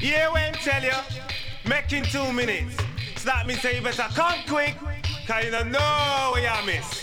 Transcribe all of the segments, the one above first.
Yeah, when tell you, making two minutes. Slap me say you better come quick, cause you don't know where you miss.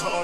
Hall.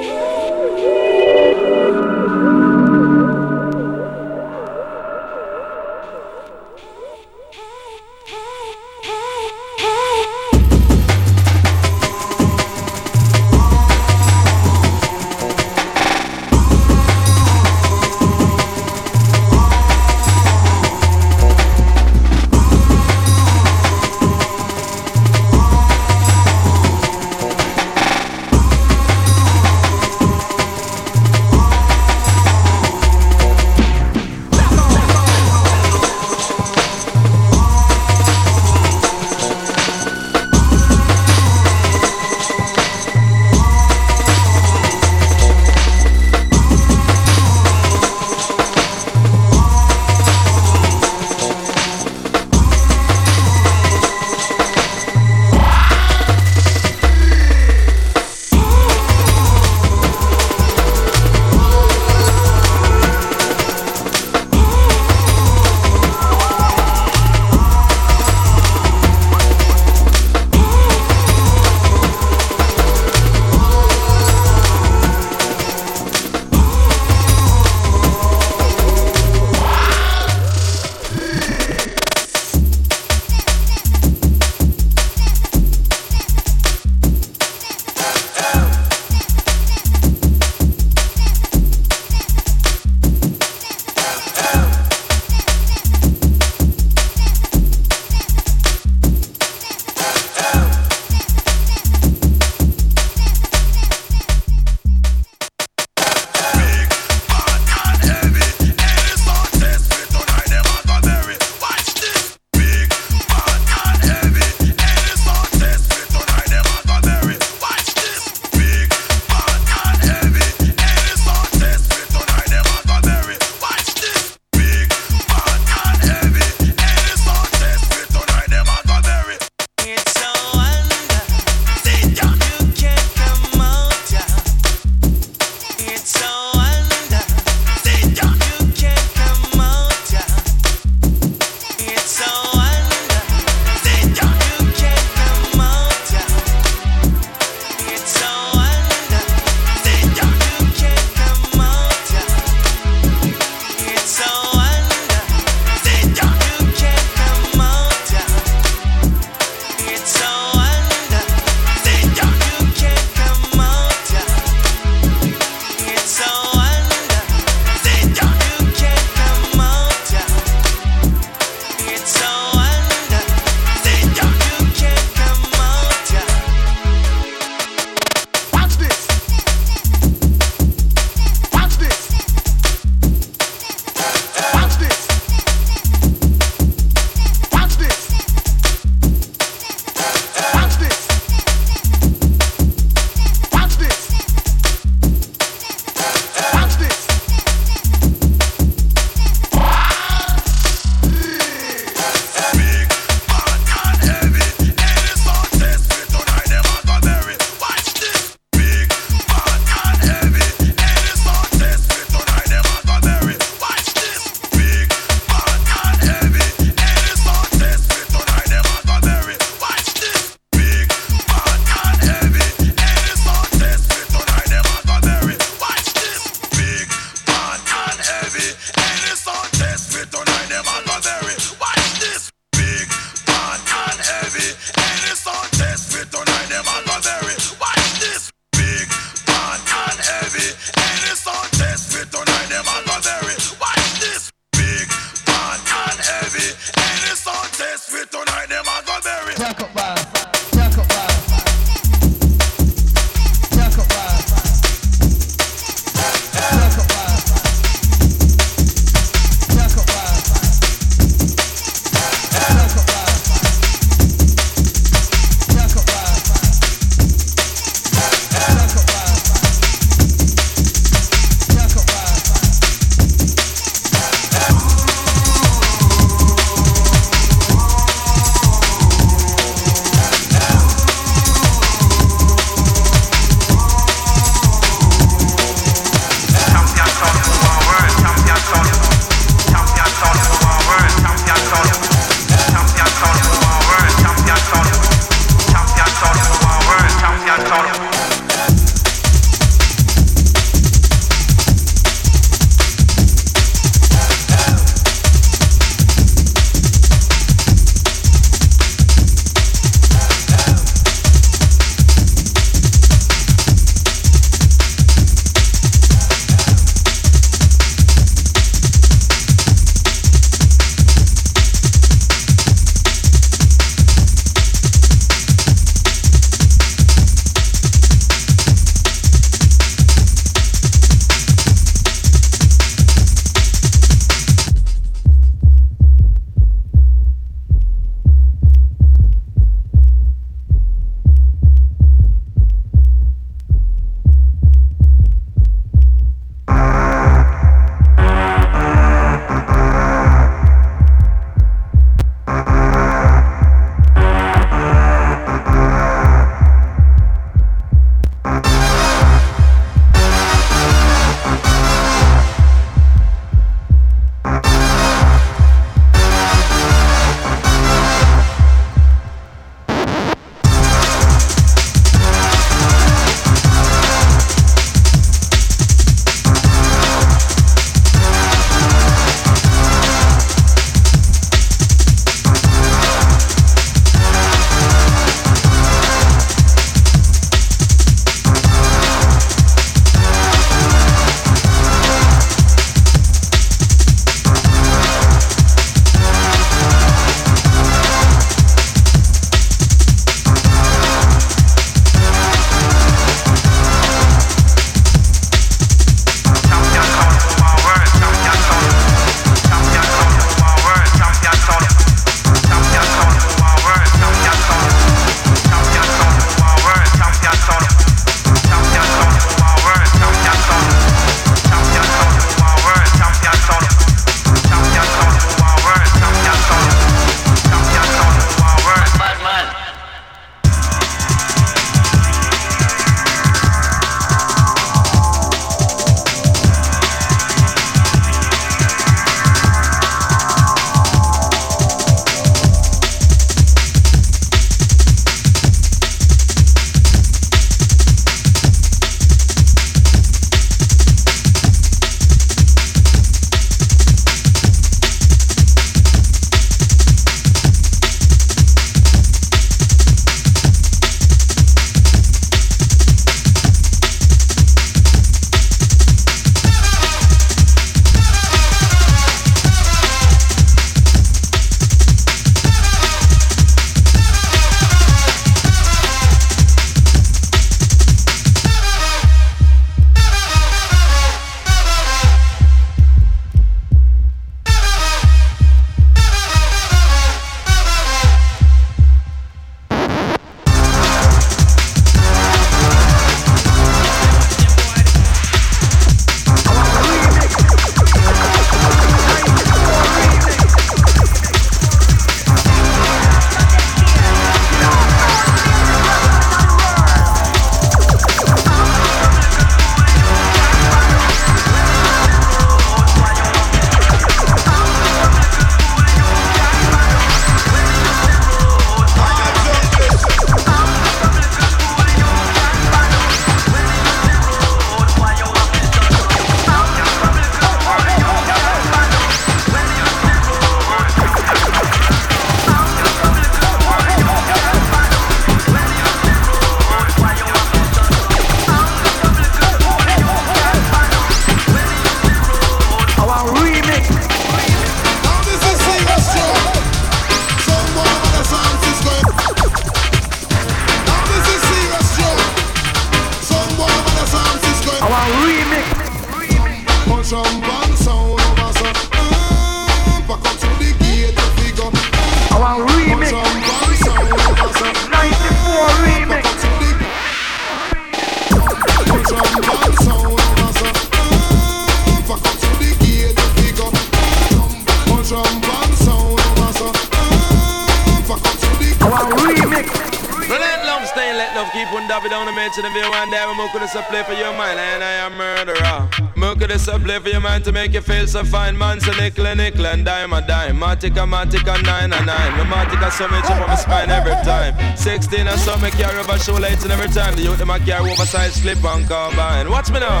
mention of you want day, we move this a play for your mind, and I am murderer. Move this a play for your mind to make you feel so fine, man. So nickel and nickel and dime a dime, matica matica nine and nine. My matica so much up on my spine every time. Sixteen and so me carry over shoelaces and every time. The youth them I carry oversized slip on combine. Watch me now.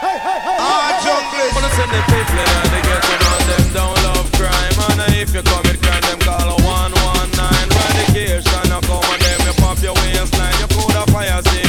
Hey, hey, hey, ah, chocolate. Wanna send the people in the ghetto, now them don't love crime, and if you commit crime, them call a one one nine. Radication, I come and them you pop your waist could a fire say